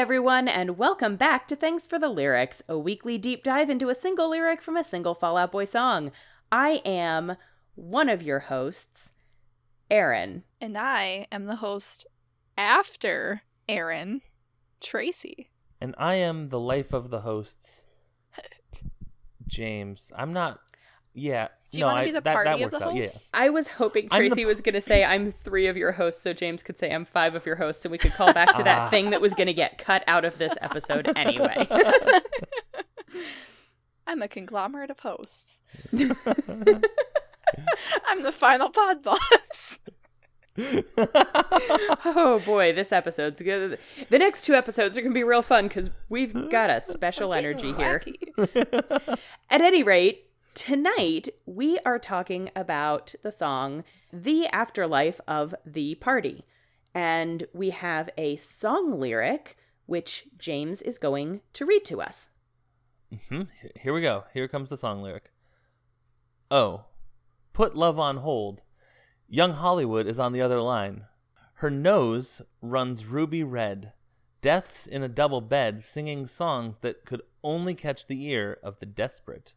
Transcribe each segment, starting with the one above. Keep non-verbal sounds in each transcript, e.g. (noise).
everyone, and welcome back to Thanks for the Lyrics, a weekly deep dive into a single lyric from a single Fall Out Boy song. I am one of your hosts, Aaron. And I am the host after Aaron, Tracy. And I am the life of the hosts, (laughs) James. I'm not. Yeah. Do you no, want to be the that, party that of the works out. Yeah. hosts? I was hoping I'm the Tracy p- was going to say I'm three of your hosts, so James could say I'm five of your hosts, and we could call back to that Ah. thing that was going to get cut out of this episode (laughs) anyway. (laughs) I'm a conglomerate of hosts. (laughs) I'm the final pod boss. oh boy, this episode's good. The next two episodes are going to be real fun because we've got a special Getting energy here. At any rate, tonight we are talking about the song The Afterlife of the Party. And we have a song lyric which James is going to read to us. hmm Here we go. Here comes the song lyric. Oh, put love on hold. Young Hollywood is on the other line. Her nose runs ruby red. Death's in a double bed singing songs that could only catch the ear of the desperate.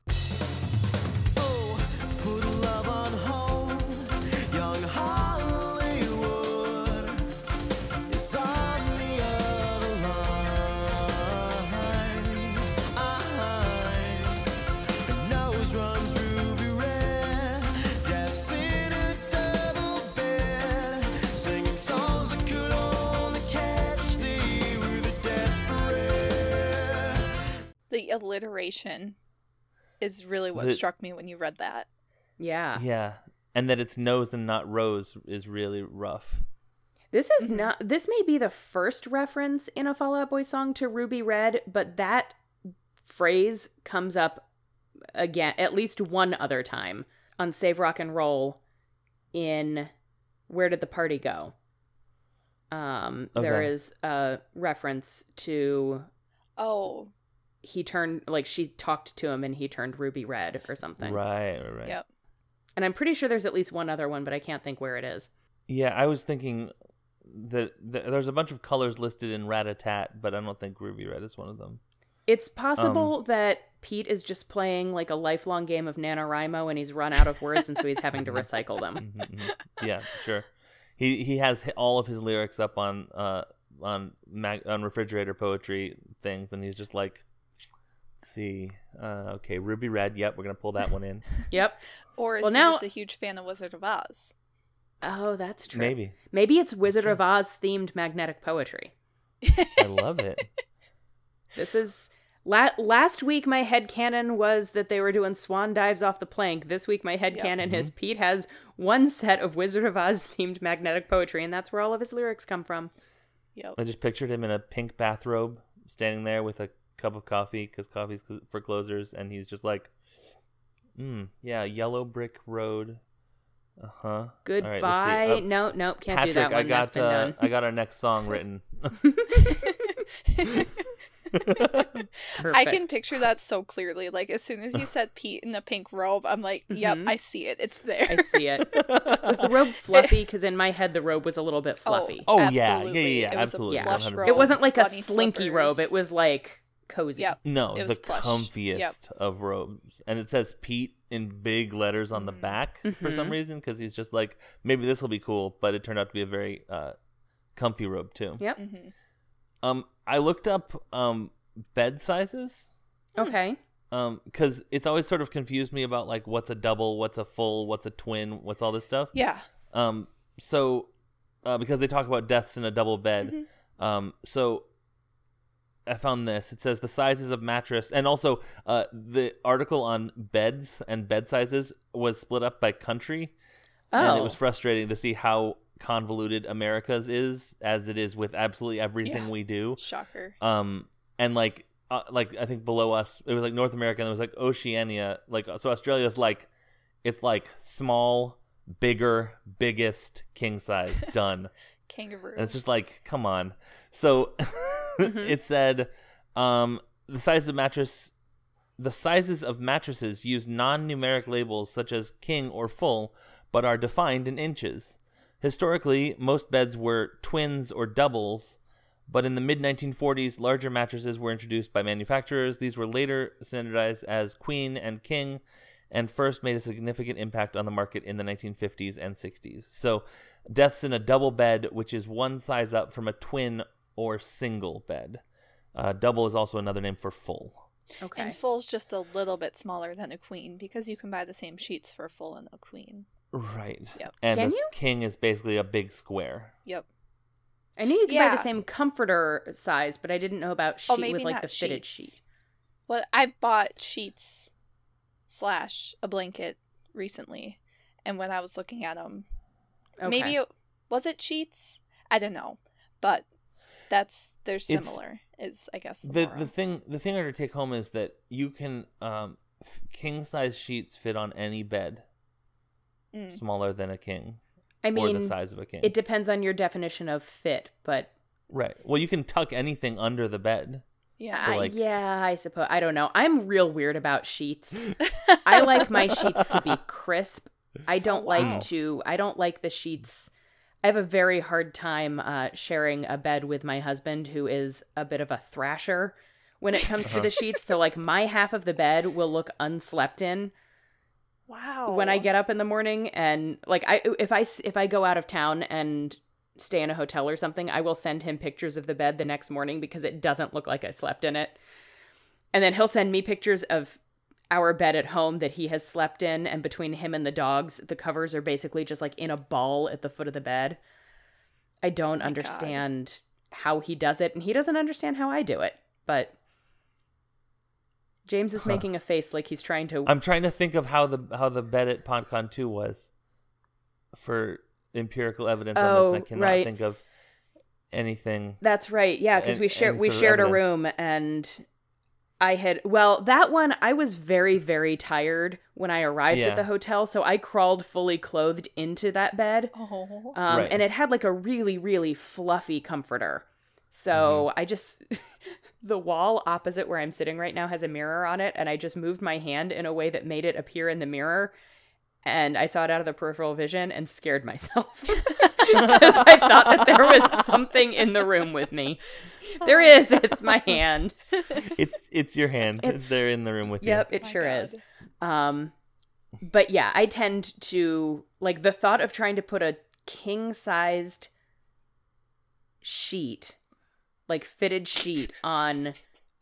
The alliteration is really what The- struck me when you read that. Yeah. Yeah. And that it's nose and not rose is really rough. This is not this may be the first reference in a Fall Out Boy song to Ruby Red, but that phrase comes up again at least one other time on Save Rock and Roll in Where Did the Party Go? Um Okay. is a reference to Oh, he turned like she talked to him and he turned ruby red or something. Right, right, right. yep. And I'm pretty sure there's at least one other one, but I can't think where it is. Yeah, I was thinking that th- there's a bunch of colors listed in Rat-a-tat, but I don't think Ruby Red is one of them. It's possible Um, that Pete is just playing like a lifelong game of NaNoWriMo and he's run out of words and so he's having to (laughs) recycle them. Mhm, mhm. yeah, sure. He he has all of his lyrics up on uh on mag- on refrigerator poetry things, and he's just like, let's see, uh, okay, Ruby Red. Yep, we're gonna pull that one in. (laughs) Yep. Or is Well, he now- just a huge fan of Wizard of Oz? Oh, that's true. Maybe Maybe it's Wizard of Oz themed magnetic poetry. I love it. (laughs) This is la- last week my head canon was that they were doing swan dives off the plank. This week my head Yep. canon is Pete has one set of Wizard of Oz (laughs) themed magnetic poetry and that's where all of his lyrics come from. Yep. I just pictured him in a pink bathrobe, standing there with a cup of coffee because coffee's cl- for closers, and he's just like, "Hmm, yeah, yellow brick road." Uh huh. Goodbye. no, nope, can't Patrick, do that one. I got That's been uh, done. I got our next song (laughs) written. (laughs) I can picture that so clearly. Like as soon as you said (laughs) Pete in a pink robe, I'm like, yep, Mhm. I see it. It's there. I see it. Was the robe fluffy? Because in my head, the robe was a little bit fluffy. Oh, yeah, yeah, absolutely. yeah, It was a absolutely, plush 100%. robe, it wasn't like a slinky slippers. robe. It was like cozy. Yep. no, It the plush. comfiest of robes, and it says Pete in big letters on the Mm. back for some Mhm. reason because he's just like maybe this will be cool, but it turned out to be a very uh, comfy robe too. Yep. hmm Um, I looked up um bed sizes. Okay. Um, because it's always sort of confused me about like what's a double, what's a full, what's a twin, what's all this stuff. Yeah. Um, so, uh, because they talk about deaths in a double bed. Mhm. Um, so I found this. It says the sizes of mattress, and also uh, the article on beds and bed sizes was split up by country, Oh. and it was frustrating to see how convoluted America's is, as it is with absolutely everything Yeah. we do. Shocker. Um, and like, uh, like I think below us, it was like North America, and there was like Oceania. Like, so Australia's like, it's like small, bigger, biggest, king size, (laughs) done. Kangaroo. And it's just like, come on. So (laughs) (laughs) it said um, the size of mattress, the sizes of mattresses use non-numeric labels such as king or full, but are defined in inches. Historically, most beds were twins or doubles, But in the mid 1940s, larger mattresses were introduced by manufacturers. These were later standardized as queen and king, and first made a significant impact on the market in the 1950s and 60s. So, deaths in a double bed, which is one size up from a twin or single bed. Uh, double is also another name for full. Okay. And full's just a little bit smaller than a queen because you can buy the same sheets for a full and a queen. Right. Yep. And Can you? king is basically a big square. Yep. I knew you could buy the same comforter size, but I didn't know about sheet Oh, maybe with like not the fitted sheet. Well, I bought sheets slash a blanket recently, and when I was looking at them, Okay. maybe it was it sheets. I don't know, but that's they're It's- similar. Is I guess The moral. the thing the thing i to take home is that you can um, king size sheets fit on any bed Mm. smaller than a king I or mean, the size of a king. it depends on your definition of fit, but right. Well, you can tuck anything under the bed. yeah. So, like- yeah, I suppose. I don't know. I'm real weird about sheets. (laughs) I like my sheets to be crisp. I don't wow. like to. I don't like the sheets. I have a very hard time uh, sharing a bed with my husband, who is a bit of a thrasher when it comes to the sheets. So, like, my half of the bed will look unslept in wow. when I get up in the morning, and like, I if I if I go out of town and stay in a hotel or something, I will send him pictures of the bed the next morning because it doesn't look like I slept in it. And then he'll send me pictures of our bed at home that he has slept in and between him and the dogs, the covers are basically just like in a ball at the foot of the bed. I don't God. understand how he does it and he doesn't understand how I do it. But James is Huh. making a face like he's trying to I'm trying to think of how the how the bed at PodCon 2 was for empirical evidence on this, Oh, I cannot right. think of anything. That's right. Yeah, because we shared we shared a room and I had well, that one I was very very tired when I arrived Yeah. at the hotel, so I crawled fully clothed into that bed. Oh. Um, Right. and it had like a really really fluffy comforter. So Mm-hmm. I just (laughs) the wall opposite where I'm sitting right now has a mirror on it and I just moved my hand in a way that made it appear in the mirror and I saw it out of the peripheral vision and scared myself (laughs) because I thought that there was something in the room with me. There is. It's my hand. (laughs) It's it's your hand. It's- They're in the room with Yep, you. Yep, it My sure God. is. Um, but yeah, I tend to like the thought of trying to put a king sized sheet, like fitted sheet, on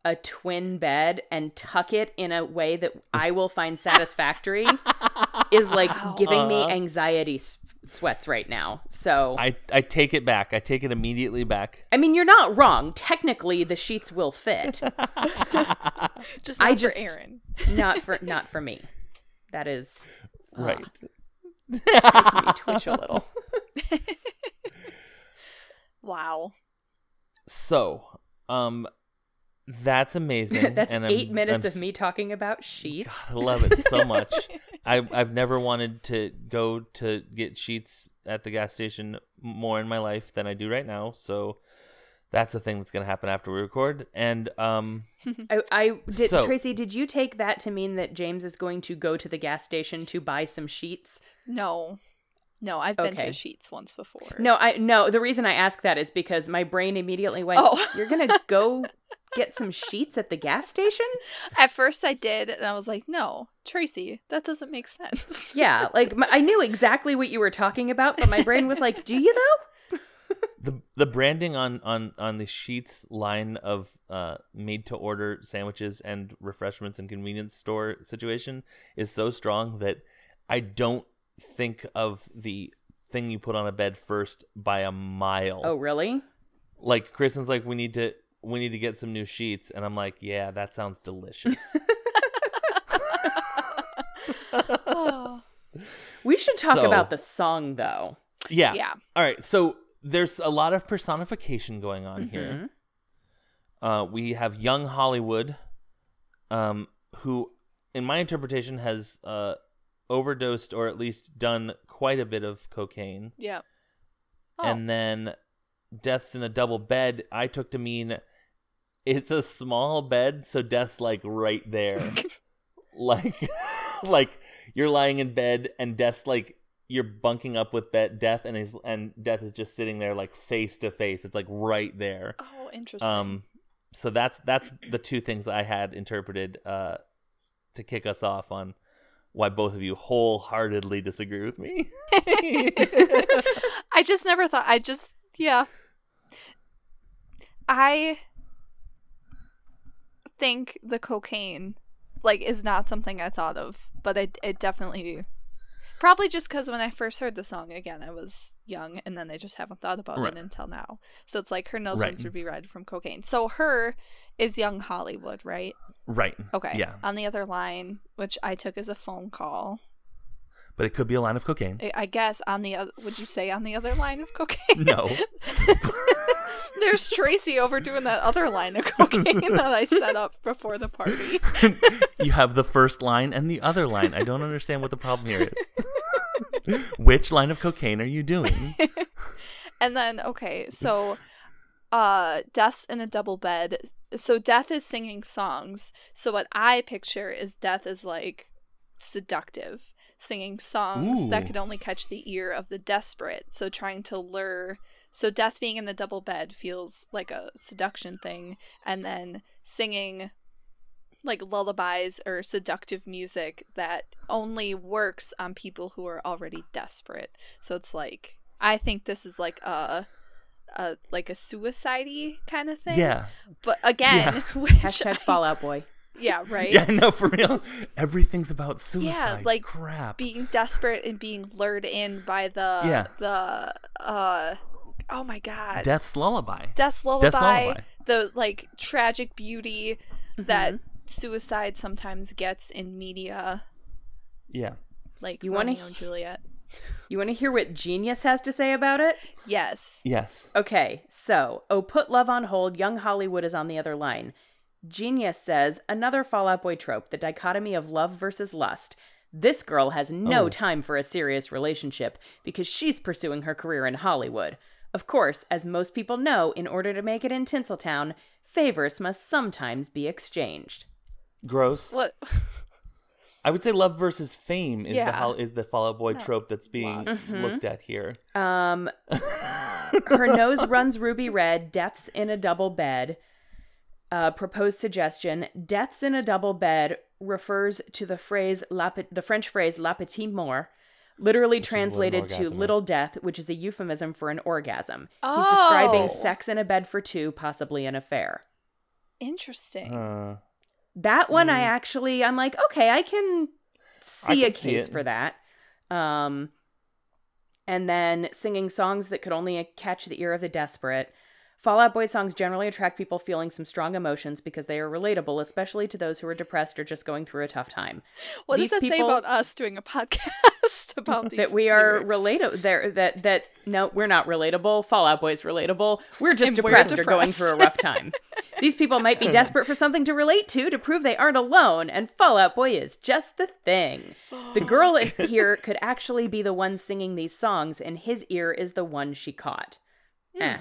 a twin bed and tuck it in a way that I will find satisfactory (laughs) is like giving me Uh-huh. anxiety s- sweats right now. So I I take it back. I take it immediately back. I mean, you're not wrong. Technically, the sheets will fit. (laughs) Just I not just- Aaron. not for not for me. That is uh, Right. making me twitch a little. (laughs) Wow. So, um, that's amazing. (laughs) That's and 8 I'm- minutes I'm of me talking about sheets. I love it so much. (laughs) I I've never wanted to go to get sheets at the gas station more in my life than I do right now. So that's a thing that's gonna happen after we record. And um, I, (laughs) I did So- Tracy. Did you take that to mean that James is going to go to the gas station to buy some sheets? No. No, I've been Okay. to Sheets once before. No, I no. The reason I ask that is because my brain immediately went, Oh. "You're gonna go get some sheets at the gas station?" At first I did, and I was like, no, Tracy, that doesn't make sense. (laughs) Yeah, like my, I knew exactly what you were talking about, but my brain was like, "Do you though?" (laughs) the the branding on on on the sheets line of uh made to order sandwiches and refreshments and convenience store situation is so strong that I don't think of the thing you put on a bed first by a mile. Oh, really? Like Kristen's like we need to we need to get some new sheets and I'm like, yeah, that sounds delicious. Oh. (laughs) (laughs) We should talk So- about the song though. yeah. Yeah. All right. So there's a lot of personification going on here. Uh, we have young Hollywood, um, who, in my interpretation, has uh, overdosed or at least done quite a bit of cocaine. Yeah. Oh. And then deaths in a double bed, I took to mean it's a small bed, so death's like right there. (laughs) like, like you're lying in bed and death's like you're bunking up with Be- Death, and he's and Death is just sitting there like face to face. It's like right there. Oh, interesting. Um, so that's that's the two things I had interpreted uh, to kick us off on why both of you wholeheartedly disagree with me. (laughs) I just never thought. I just yeah. I think the cocaine like is not something I thought of, but it it definitely probably just because when I first heard the song again, I was young, and then I just haven't thought about Right. it until now. So it's like her nose Right. rings would be red from cocaine. So her is young Hollywood, right? right. Okay. Yeah, On the other line, which I took as a phone call, but it could be a line of cocaine. I- I guess on the other, would you say on the other line of cocaine? No. (laughs) There's Tracy over doing that other line of cocaine that I set up before the party. (laughs) you have the first line and the other line. I don't understand what the problem here is. Which line of cocaine are you doing? (laughs) And then okay, so uh Death's in a double bed. So Death is singing songs. So what I picture is Death is like seductive, singing songs that could only catch the ear of the desperate. So trying to lure so Death being in the double bed feels like a seduction thing and then singing like lullabies or seductive music that only works on people who are already desperate. So it's like I think this is like a a like a suicide kind of thing. Yeah. But again, Yeah. (laughs) which Hashtag I- Fall Out Boy. (laughs) yeah, right. Yeah, no, for real. Everything's about suicide. Yeah, like, crap. Being desperate and being lured in by the Yeah. the uh oh my god. Death's lullaby. Death's lullaby, Death's Lullaby. the like tragic beauty that Mm-hmm. suicide sometimes gets in media, Yeah. like You wanna Romeo Juliet. You want to hear what Genius has to say about it? Yes. Yes. Okay, so, oh, put love on hold. Young Hollywood is on the other line. Genius says another Fall Out Boy trope, the dichotomy of love versus lust. This girl has no Oh. time for a serious relationship because she's pursuing her career in Hollywood. Of course, as most people know, in order to make it in Tinseltown, favors must sometimes be exchanged. Gross. What? I would say love versus fame is the Yeah. hol- is the Fall Out Boy trope that's being lust. looked at here. Um, (laughs) her nose runs ruby red. Death's in a double bed. Uh, proposed suggestion: Death's in a double bed refers to the phrase la, pe- the French phrase "la petite mort," literally is what an translated to "little is. death," which is a euphemism for an orgasm. He's describing Oh. sex in a bed for two, possibly an affair. Interesting. Uh, That one, I Mm. actually, I'm like, okay, I can see I a can see case it. for that. Um, and then singing songs that could only catch the ear of the desperate. Fall Out Boy songs generally attract people feeling some strong emotions because they are relatable, especially to those who are depressed or just going through a tough time. what these does that say about us doing a podcast (laughs) about these that we are relatable. There, that that no, we're not relatable. Fall Out Boy's relatable. We're just And we're depressed or going through a rough time. These people might be (laughs) desperate for something to relate to to prove they aren't alone, and Fall Out Boy is just the thing. The girl in here could actually be the one singing these songs, and his ear is the one she caught. Eh.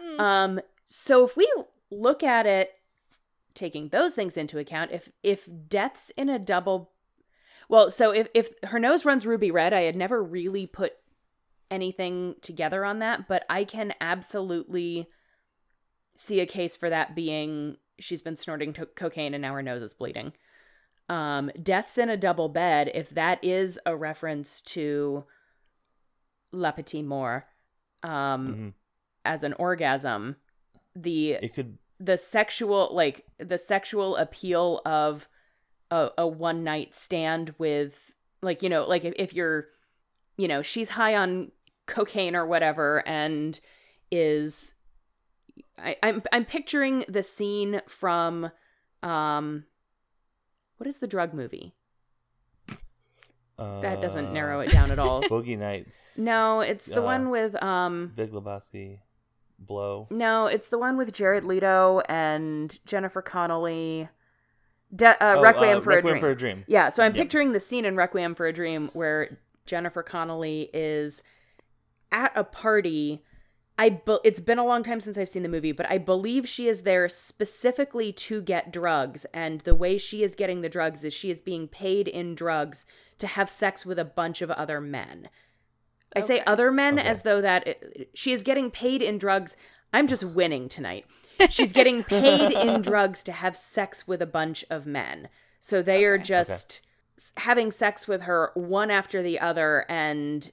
Hmm. Um. So if we look at it, taking those things into account, if if death's in a double, well, so if if her nose runs ruby red, I had never really put anything together on that, but I can absolutely see a case for that being she's been snorting to- cocaine and now her nose is bleeding. Um, death's in a double bed. If that is a reference to La Petite Mort, um, mhm. as an orgasm, the It could. the sexual like the sexual appeal of a, a one night stand with like you know like if, if you're you know she's high on cocaine or whatever and is I, I'm I'm picturing the scene from um what is the drug movie Uh, that doesn't narrow it down at all (laughs) Boogie Nights. no it's the uh, one with um Big Lebowski. Blow. No, it's the one with Jared Leto and Jennifer Connelly. De- uh, Oh, Requiem uh, for a Requiem Dream. for a Dream. Yeah, so I'm Yep. picturing the scene in Requiem for a Dream where Jennifer Connelly is at a party. I be- it's been a long time since I've seen the movie, but I believe she is there specifically to get drugs and the way she is getting the drugs is she is being paid in drugs to have sex with a bunch of other men. I say other men Okay. as though that it, she is getting paid in drugs. I'm just winning tonight. She's getting paid in (laughs) drugs to have sex with a bunch of men. So they are just s- having sex with her one after the other and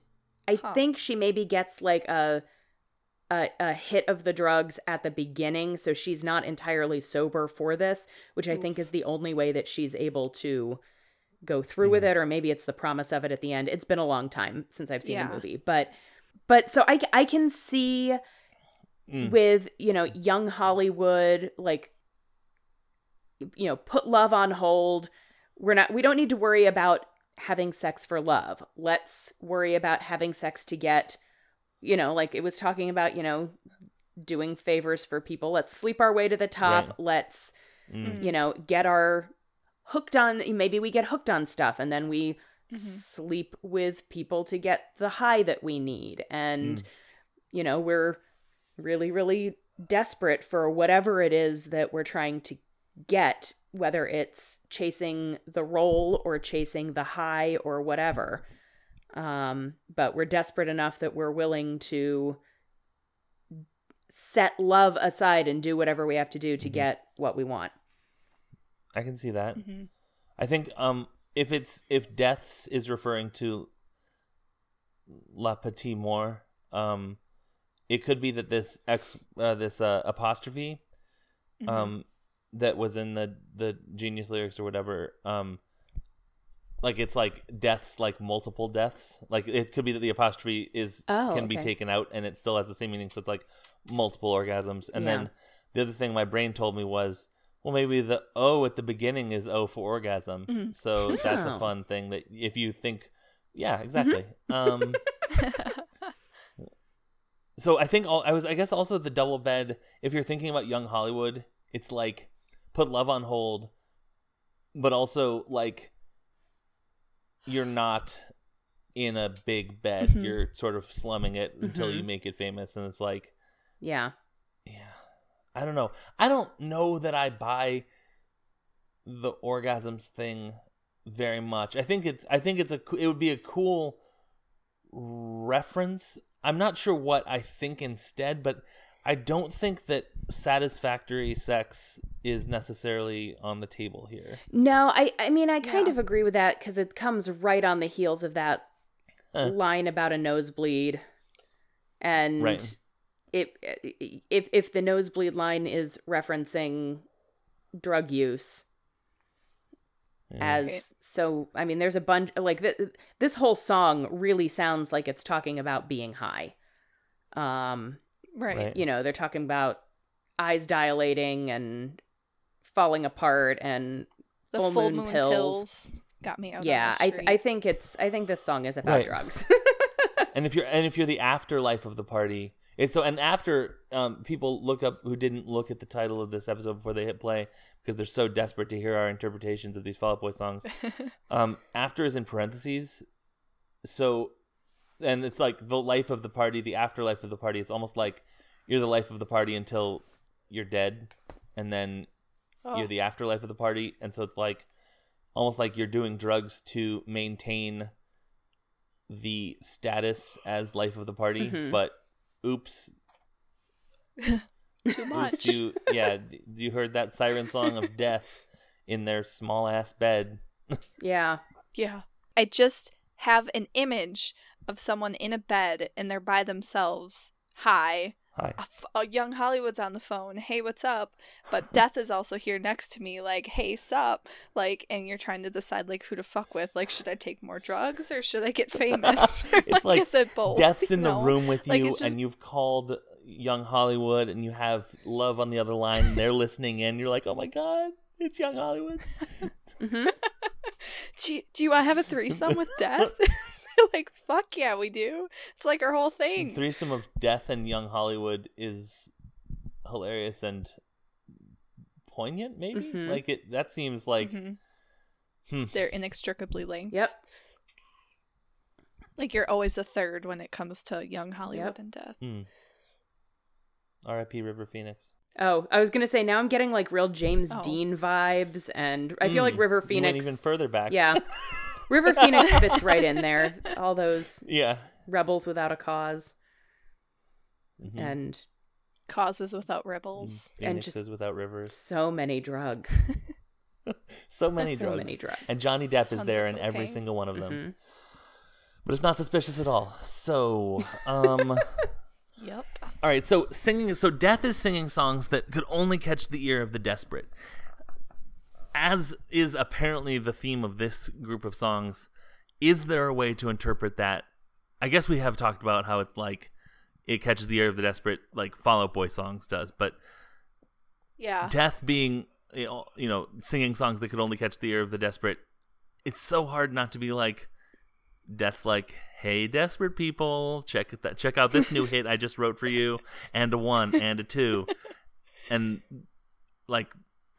I Huh. think she maybe gets like a, a a hit of the drugs at the beginning so she's not entirely sober for this, which I think is the only way that she's able to go through with mm-hmm. it or maybe it's the promise of it at the end. It's been a long time since I've seen Yeah. the movie, but but so I I can see Mm. with, you know, young Hollywood like you know, put love on hold. We're not we don't need to worry about having sex for love. Let's worry about having sex to get, you know, like it was talking about, you know, doing favors for people. Let's sleep our way to the top. Right. Let's, Mm. you know, get our hooked on maybe we get hooked on stuff and then we Mhm. sleep with people to get the high that we need. And you know, we're really really desperate for whatever it is that we're trying to get, whether it's chasing the role or chasing the high or whatever. Um, but we're desperate enough that we're willing to set love aside and do whatever we have to do to Mhm. get what we want. I can see that. Mhm. I think um if it's if deaths is referring to La Petite Mort, um it could be that this ex uh, this uh, apostrophe Mhm. um that was in the the genius lyrics or whatever um like it's like deaths like multiple deaths. Like it could be that the apostrophe is Oh, can be taken out and it still has the same meaning. So it's like multiple orgasms. And Yeah. then the other thing my brain told me was well maybe the o at the beginning is o for orgasm. Mhm. so that's a fun thing that if you think yeah exactly. Um (laughs) so I think all, I was I guess also the double bed. If you're thinking about young Hollywood, it's like put love on hold, but also like you're not in a big bed. Mhm. You're sort of slumming it until Mhm. you make it famous, and it's like Yeah. yeah, I don't know. I don't know that I buy the orgasms thing very much. I think it's I think it's a it would be a cool reference. I'm not sure what I think instead, but I don't think that satisfactory sex is necessarily on the table here. No, I I mean I kind Yeah. of agree with that cuz it comes right on the heels of that Eh. line about a nosebleed. And Right. it if if the nosebleed line is referencing drug use Yeah. as Right. so I mean there's a bunch like th- this whole song really sounds like it's talking about being high. Um right. Right. you know, they're talking about eyes dilating and falling apart and The full, full, moon, moon, pills. pills. got me out. Yeah, on the I street. I think it's I think this song is about Right. drugs. (laughs) and if you're and if you're the afterlife of the party it's so and after um, people look up who didn't look at the title of this episode before they hit play because they're so desperate to hear our interpretations of these Fall Out Boy songs (laughs) um, after is in parentheses so and it's like the life of the party the afterlife of the party it's almost like you're the life of the party until you're dead and then Oh. you're the afterlife of the party and so it's like almost like you're doing drugs to maintain the status as life of the party Mhm. but oops (laughs) too oops much. you yeah you heard that siren song of death in their small ass bed (laughs) yeah. Yeah. I just have an image of someone in a bed and they're by themselves. Hi. Hi A, f- a young Hollywood's on the phone. Hey, what's up? But (laughs) Death is also here next to me, like, hey, sup? Like, and you're trying to decide, like, who to fuck with. Like, should I take more drugs or should I get (laughs) famous? (laughs) It's like is it both? death's in the room with you it's just- and you've called young hollywood and you have love on the other line they're listening in you're like oh my god it's young hollywood hmm Do you, do you want to have a threesome with Death? (laughs) like, fuck yeah, we do. It's like our whole thing. The thing. threesome of death and young hollywood is hilarious and poignant maybe Mhm. like it that seems like Mhm. hmm. They're inextricably linked. Yep. Like you're always a third when it comes to young Hollywood Yep. and death. Hmm. rip river phoenix Oh, I was gonna say now I'm getting like real James Oh. Dean vibes, and I feel like Hmm. River You went Phoenix. even further back Yeah, (laughs) River (laughs) Phoenix fits right in there. All those yeah rebels without a cause, Mhm. and Causes without rebels. and Phoenixes just- without rivers. so many drugs. (laughs) So many so drugs. many drugs. And Johnny Depp is there in every single one of them. Mhm. But it's not suspicious at all. So, um, (laughs) Yep. all right. So singing. So death is singing songs that could only catch the ear of the desperate. As is apparently the theme of this group of songs. Is there a way to interpret that? I guess we have talked about how it's like it catches the ear of the desperate, like Fall Out Boy songs does, but Yeah. death being you know, you know singing songs that could only catch the ear of the desperate it's so hard not to be like death's like hey desperate people check that check out this new hit i just wrote for you and a one and a two (laughs) and like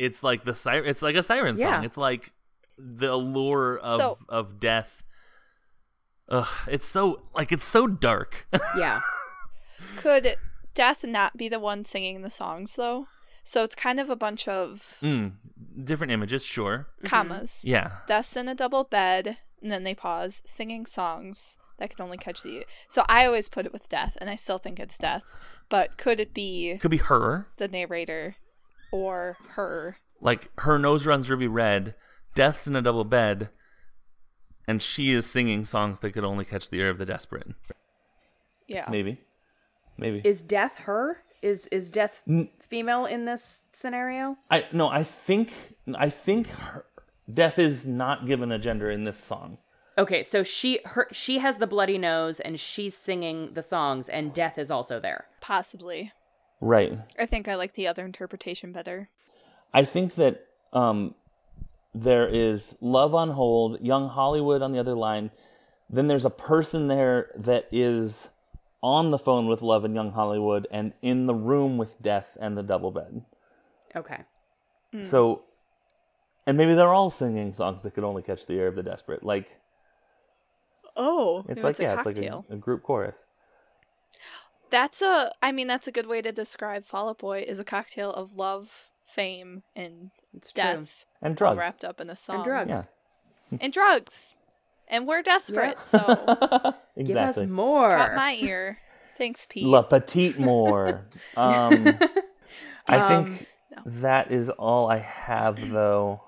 it's like the siren it's like a siren song Yeah. it's like the allure of So- of death Ugh, it's so like it's so dark (laughs) Yeah. Could Death not be the one singing the songs though? So it's kind of a bunch of mm, different images sure commas. yeah Death's in a double bed, and then they pause, singing songs that can only catch the. So I always put it with Death, and I still think it's Death. But could it be could be her the narrator or her? like her nose runs ruby red death's in a double bed and she is singing songs that could only catch the ear of the desperate Yeah. maybe maybe Is death her? Is is death female in this scenario? i no i think i think her, death is not given a gender in this song Okay, so she her she has the bloody nose and she's singing the songs and death is also there. Possibly. Right I think I like the other interpretation better. i think that um there is love on hold young hollywood on the other line then there's a person there that is on the phone with love and young hollywood and in the room with death and the double bed Okay. So, and maybe they're all singing songs that could only catch the ear of the desperate. Like Oh, it's like a yeah, it's like a, a group chorus. That's a. I mean, that's a good way to describe Fall Out Boy is a cocktail of love, fame, and It's true. death, And all drugs. wrapped up in a song. And drugs. Yeah, and drugs, and we're desperate. Yeah. So (laughs) Give us exactly. more. caught my ear. Thanks, Pete. La petite more. (laughs) um, I Um, think that is all I have, though.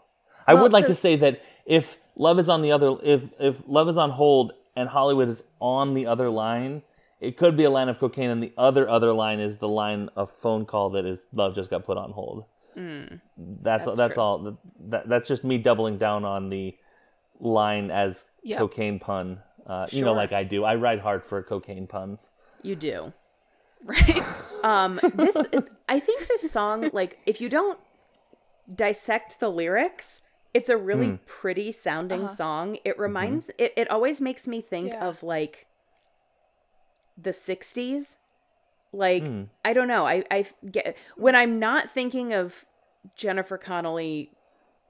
I Well, would like so- to say that if love is on the other, if if love is on hold and Hollywood is on the other line, it could be a line of cocaine, and the other other line is the line of phone call that is love just got put on hold. that's that's that's, all. That, that's just me doubling down on the line as Yep. cocaine pun. Uh, You know, like I do. I ride hard for cocaine puns. You do. (laughs) Right. Um this I think this song like if you don't dissect the lyrics, it's a really Hmm. pretty sounding song. It Mm-hmm. reminds it, it always makes me think Yeah. of like the 60s. Like Hmm. I don't know. I I get when I'm not thinking of Jennifer Connelly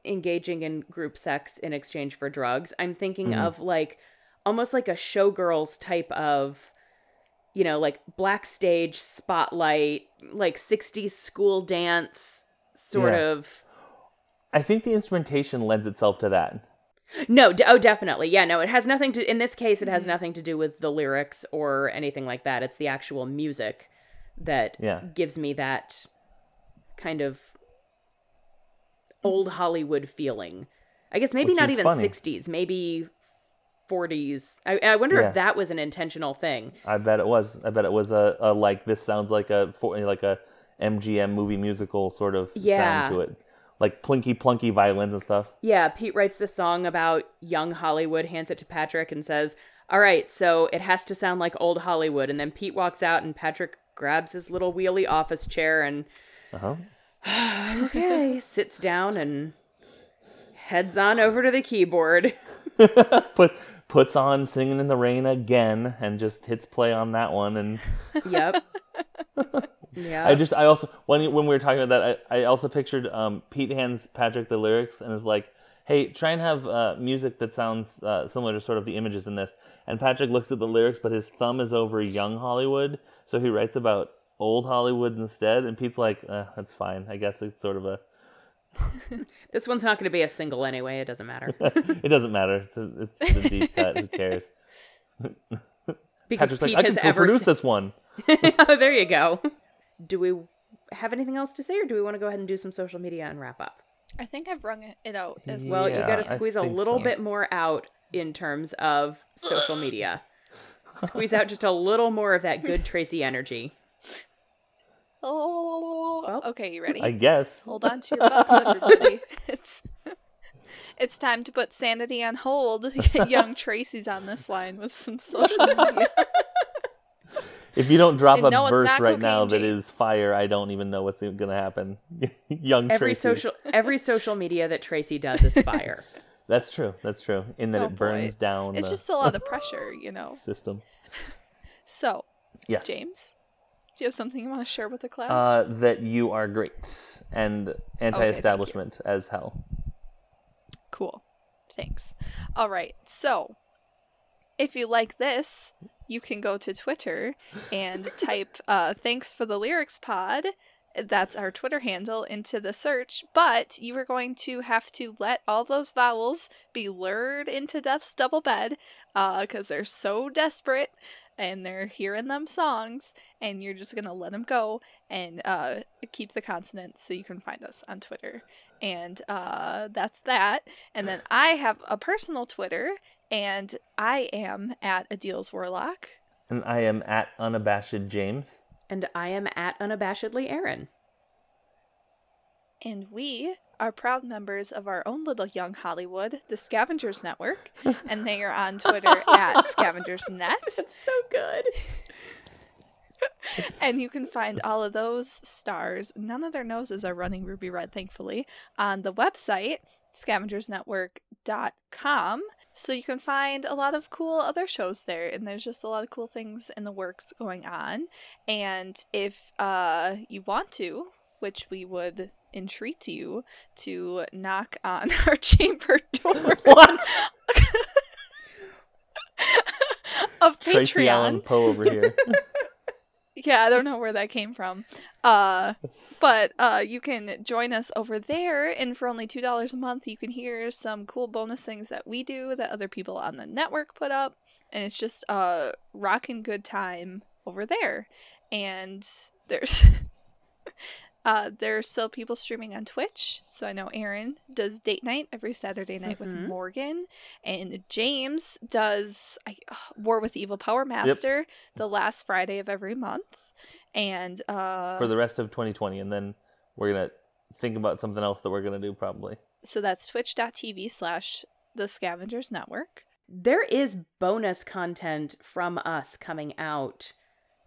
engaging in group sex in exchange for drugs, I'm thinking Hmm. of like almost like a showgirls type of you know, like black stage spotlight, like 60s school dance sort Yeah. of. I think the instrumentation lends itself to that. No, d- oh, definitely. Yeah, no, it has nothing to, in this case, it has mm-hmm. nothing to do with the lyrics or anything like that. It's the actual music that Yeah. gives me that kind of old Hollywood feeling. I guess maybe Which not even funny. 60s, maybe 40s. I, I wonder Yeah. if that was an intentional thing. I bet it was. I bet it was a, a like this sounds like a like a MGM movie musical sort of Yeah. sound to it, like plinky plunky violins and stuff. Yeah, Pete writes this song about young Hollywood, hands it to Patrick, and says, All right, so it has to sound like old Hollywood. And then Pete walks out, and Patrick grabs his little wheelie office chair and, Uh huh. (sighs) okay, sits down and heads on over to the keyboard. (laughs) Put puts on "Singing in the Rain" again and just hits play on that one. And Yep. (laughs) yeah. I just I also when when we were talking about that, I, I also pictured um, Pete hands Patrick the lyrics and is like. Hey, try and have uh, music that sounds uh, similar to sort of the images in this. And Patrick looks at the lyrics, but his thumb is over young Hollywood, so he writes about old Hollywood instead. And Pete's like, uh, "That's fine. I guess it's sort of a (laughs) this one's not going to be a single anyway. It doesn't matter. (laughs) it doesn't matter. It's a, it's the deep cut. Who cares? (laughs) Because Patrick's like, Pete I has can ever produce se- this one. oh, there you go. Do we have anything else to say, or do we want to go ahead and do some social media and wrap up? I think I've wrung it- it out as Well, you Yeah, got to squeeze a little so. bit more out in terms of social media. Squeeze out just a little more of that good (laughs) Tracy energy. Oh, Well, okay, you ready? I guess. Hold on to your butts, everybody. (laughs) it's it's time to put sanity on hold. (laughs) Young Tracy's on this line with some social media. If you don't drop a no, verse right now cocaine, that is fire, I don't even know what's going to happen. (laughs) Young Every Tracy. social every social media that Tracy does is fire. (laughs) That's true. That's true. In that Oh, it burns boy. down It's the just a lot of pressure, (laughs) you know. system. So, Yes. James, do you have something you want to share with the class? Uh, that you are great and anti-establishment as hell. Cool. Thanks. All right. So, if you like this, you can go to Twitter and (laughs) type uh, thanks for the lyrics pod. That's our Twitter handle into the search, but you are going to have to let all those vowels be lured into death's double bed because they're so desperate and they're hearing them songs, and you're just going to let them go and uh, keep the consonants so you can find us on Twitter. And uh, that's that. And then I have a personal Twitter, and I am at Adil's Warlock. And I am at unabashed James. And I am at unabashedly Aaron. And we are proud members of our own little young Hollywood, the Scavengers Network, (laughs) and they are on Twitter at ScavengersNet. (laughs) That's so good. (laughs) And you can find all of those stars, none of their noses are running ruby red, thankfully, on the website, scavengersnetwork.com. So you can find a lot of cool other shows there, and there's just a lot of cool things in the works going on. And if uh, you want to, which we would entreat you to knock on (laughs) our chamber door (laughs) What? (laughs) of Tracy Allen Patreon. Poe over here. Yeah, I don't know where that came from. Uh but uh you can join us over there and for only $2 a month you can hear some cool bonus things that we do that other people on the network put up and it's just a rockin' good time over there. And there's (laughs) Uh, there's still people streaming on Twitch. So I know Aaron does date night every Saturday night with Mhm. Morgan, and James does I, War with Evil Power Master the last Friday of every month. And uh, for the rest of 2020, and then we're gonna think about something else that we're gonna do probably. so that's twitch.tv slash the Scavengers Network. There is bonus content from us coming out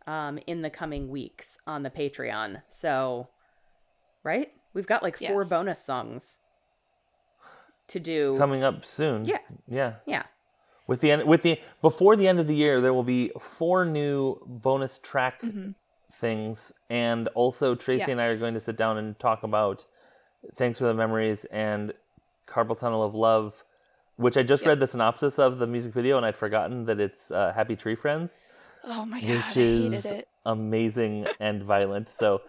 um, in the coming weeks on the Patreon. So, right? We've got like four Yes. bonus songs to do. Coming up soon. Yeah. Yeah. yeah. With the end, with the before the end of the year, there will be four new bonus track things, and also Tracy and I are going to sit down and talk about "Thanks for the Memories" and "Carpal Tunnel of Love," which I just Yep. read the synopsis of the music video, and I'd forgotten that it's uh, "Happy Tree Friends," Oh my god, which I hated is it. amazing and violent. So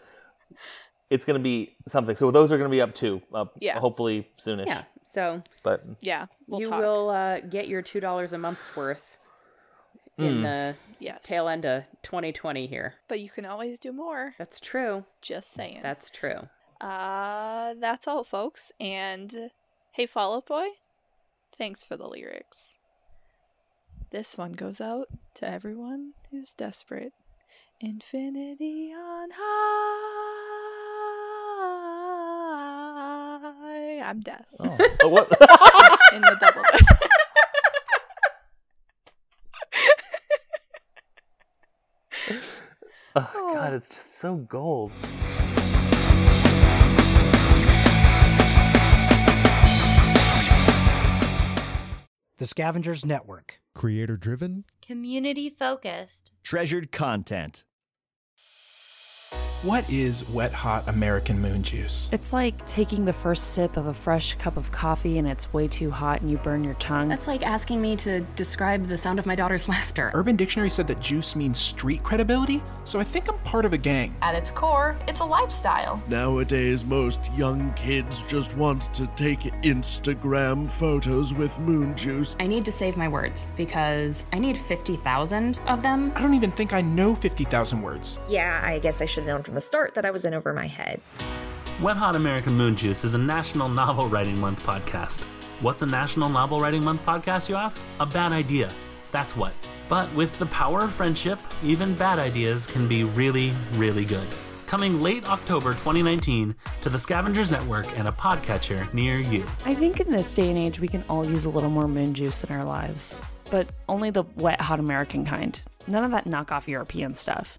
it's going to be something. So those are going to be up too. Up, Yeah. hopefully soonish. Yeah. So But Yeah, we'll you talk. will uh, get your $2 a month's worth in the yes. tail end of 2020 here. But you can always do more. That's true. Just saying. That's true. Uh, that's all, folks. And hey, Fall Out Boy, thanks for the lyrics. This one goes out to everyone who's desperate. Infinity on high. I'm deaf oh, (laughs) oh, what? in the double. oh (laughs) God, it's just so gold. The Scavengers Network. Creator driven? Community focused. Treasured content. What is wet hot American moon juice? It's like taking the first sip of a fresh cup of coffee and it's way too hot and you burn your tongue. That's like asking me to describe the sound of my daughter's (laughs) laughter. Urban Dictionary said that juice means street credibility, so I think I'm part of a gang. At its core, it's a lifestyle. Nowadays, most young kids just want to take Instagram photos with moon juice. I need to save my words because I need 50,000 of them. I don't even think I know 50,000 words. Yeah, I guess I should have known from the start that I was in over my head. Wet Hot American Moon Juice is a National Novel Writing Month podcast. What's a National Novel Writing Month podcast, you ask? A bad idea. That's what. But with the power of friendship, even bad ideas can be really, really good. Coming late October 2019 to the Scavengers Network and a podcatcher near you. I think in this day and age, we can all use a little more moon juice in our lives, but only the wet, hot American kind. None of that knockoff European stuff.